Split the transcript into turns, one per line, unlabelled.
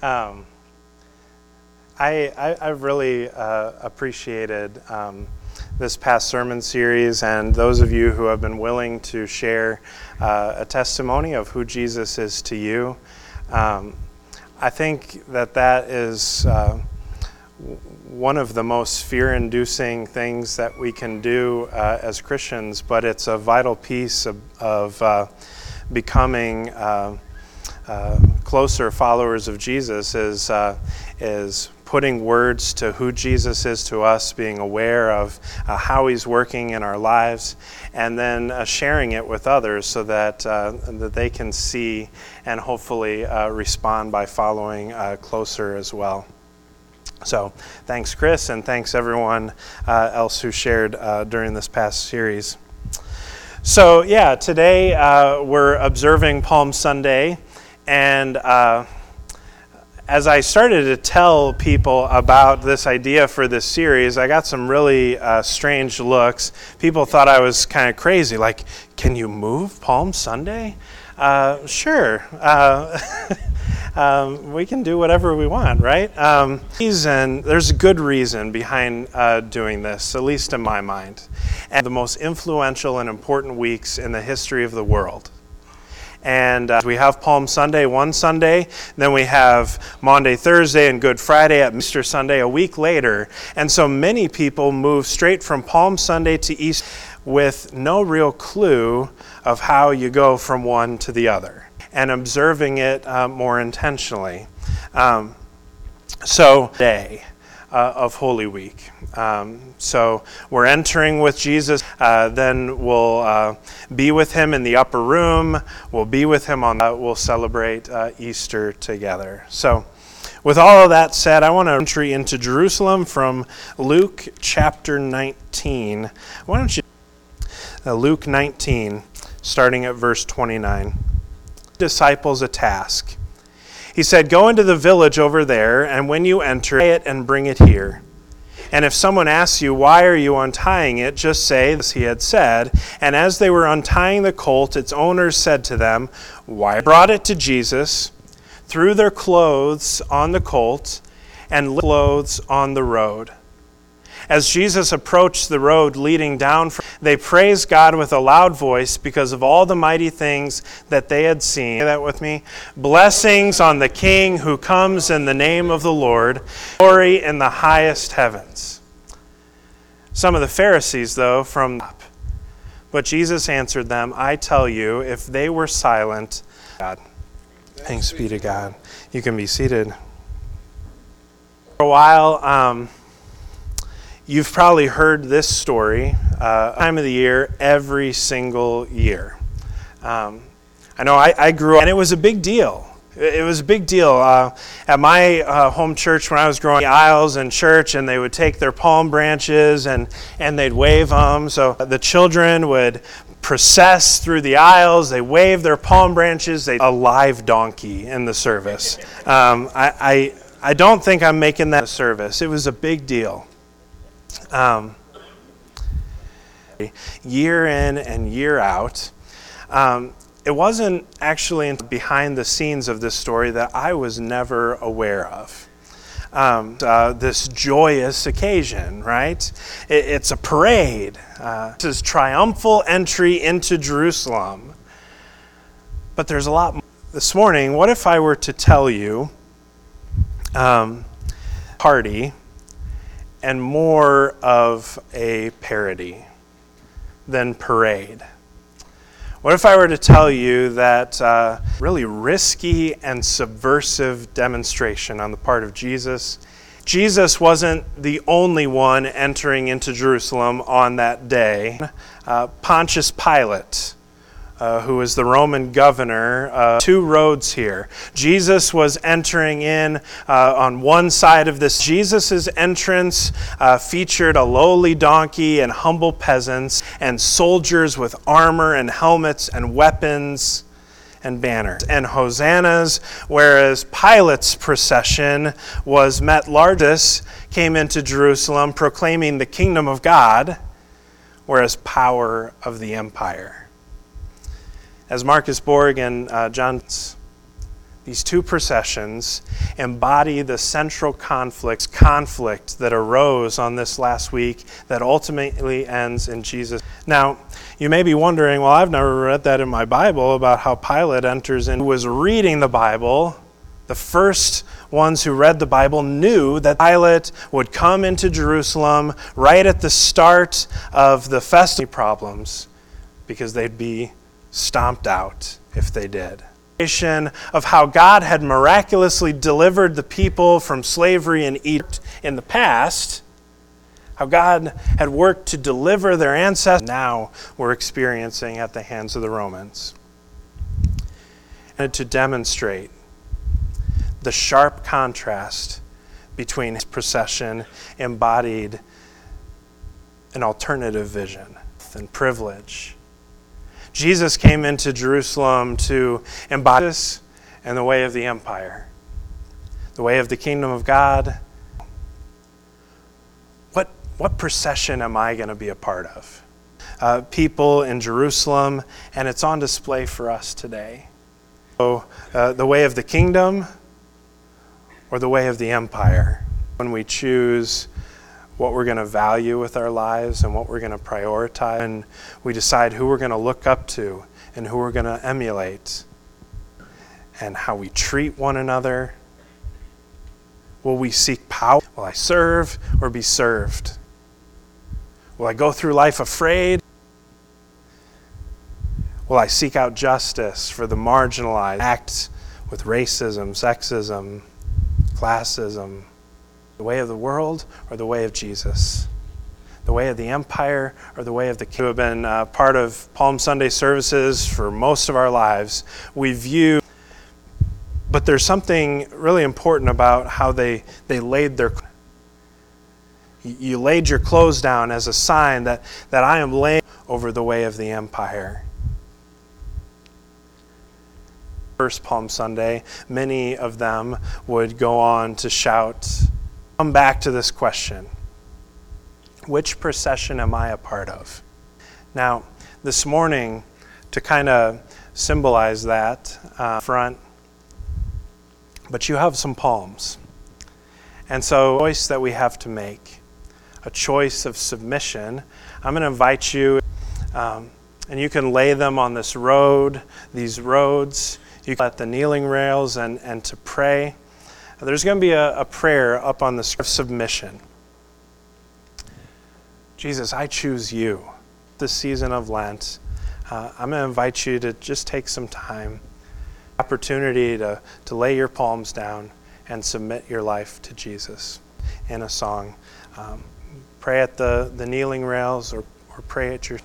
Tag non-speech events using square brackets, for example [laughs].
Um, I, have really uh, appreciated um, this past sermon series and those of you who have been willing to share uh, a testimony of who Jesus is to you. Um, I think that that is uh, one of the most fear inducing things that we can do uh, as Christians, but it's a vital piece of, of uh, becoming uh, closer followers of Jesus is, uh, is putting words to who Jesus is to us, being aware of uh, how he's working in our lives, and then uh, sharing it with others so that, uh, that they can see and hopefully uh, respond by following uh, closer as well. So, thanks, Chris, and thanks everyone uh, else who shared during this past series. So, yeah, today we're observing Palm Sunday, and as I started to tell people about this idea for this series, I got some really uh, strange looks. People thought I was kind of crazy, like, can you move Palm Sunday? Uh, sure. Uh, [laughs] um, we can do whatever we want, right? Um, reason, there's a good reason behind uh, doing this, at least in my mind. And the most influential and important weeks in the history of the world. And uh, we have Palm Sunday one Sunday, then we have Maundy, Thursday, and Good Friday at Easter Sunday a week later. And so many people move straight from Palm Sunday to Easter with no real clue of how you go from one to the other and observing it uh, more intentionally. Um, so, day uh, of Holy Week. Um, so we're entering with Jesus. Uh, then we'll uh, be with him in the upper room. We'll be with him on that. We'll celebrate uh, Easter together. So, with all of that said, I want to entry into Jerusalem from Luke chapter 19. Why don't you? Uh, Luke 19, starting at verse 29. Disciples a task. He said, Go into the village over there, and when you enter, tie it and bring it here. And if someone asks you, Why are you untying it? just say, as he had said. And as they were untying the colt, its owners said to them, Why brought it to Jesus, threw their clothes on the colt, and clothes on the road. As Jesus approached the road leading down, from, they praised God with a loud voice because of all the mighty things that they had seen. Say that with me. Blessings on the King who comes in the name of the Lord. Glory in the highest heavens. Some of the Pharisees, though, from but Jesus answered them, I tell you, if they were silent, God. Thanks be to God. You can be seated. For a while, um, You've probably heard this story uh, time of the year every single year. Um, I know I, I, grew up, and it was a big deal. It, was a big deal. Uh, at my uh, home church when I was growing aisles in church, and they would take their palm branches and, and they'd wave them. So the children would process through the aisles, they wave their palm branches, they a live donkey in the service. Um, I, I, I don't think I'm making that service. It was a big deal. Um, year in and year out. Um, it wasn't actually behind the scenes of this story that I was never aware of. Um, uh, this joyous occasion, right? It, it's a parade. Uh, this is triumphal entry into Jerusalem. But there's a lot more. This morning, what if I were to tell you, um, party and more of a parody than parade. What if I were to tell you that uh, really risky and subversive demonstration on the part of Jesus? Jesus wasn't the only one entering into Jerusalem on that day. Uh, Pontius Pilate uh, who was the Roman governor, uh, two roads here. Jesus was entering in uh, on one side of this. Jesus' entrance uh, featured a lowly donkey and humble peasants and soldiers with armor and helmets and weapons and banners and hosannas, whereas Pilate's procession was met largest, came into Jerusalem proclaiming the kingdom of God, whereas power of the empire as Marcus Borg and uh, John, these two processions embody the central conflicts conflict that arose on this last week that ultimately ends in Jesus. Now, you may be wondering, well, I've never read that in my Bible about how Pilate enters and was reading the Bible. The first ones who read the Bible knew that Pilate would come into Jerusalem right at the start of the festive problems because they'd be stomped out if they did. Of how God had miraculously delivered the people from slavery in Egypt in the past, how God had worked to deliver their ancestors, now we're experiencing at the hands of the Romans. And to demonstrate the sharp contrast between his procession embodied an alternative vision and privilege Jesus came into Jerusalem to embody this and the way of the empire, the way of the kingdom of God. What, what procession am I going to be a part of? Uh, people in Jerusalem, and it's on display for us today. So, uh, the way of the kingdom or the way of the empire. When we choose what we're going to value with our lives and what we're going to prioritize. And we decide who we're going to look up to and who we're going to emulate and how we treat one another. Will we seek power? Will I serve or be served? Will I go through life afraid? Will I seek out justice for the marginalized? Act with racism, sexism, classism, the way of the world or the way of Jesus? The way of the empire or the way of the king? Who have been uh, part of Palm Sunday services for most of our lives, we view, but there's something really important about how they, they laid their you laid your clothes down as a sign that, that I am laying over the way of the empire. First Palm Sunday, many of them would go on to shout, come back to this question Which procession am I a part of? Now, this morning, to kind of symbolize that uh, front, but you have some palms. And so, a choice that we have to make, a choice of submission. I'm going to invite you, um, and you can lay them on this road, these roads. You can let the kneeling rails and, and to pray. There's going to be a, a prayer up on the screen of submission. Jesus, I choose you. This season of Lent, uh, I'm going to invite you to just take some time, opportunity to, to lay your palms down and submit your life to Jesus in a song. Um, pray at the, the kneeling rails or, or pray at your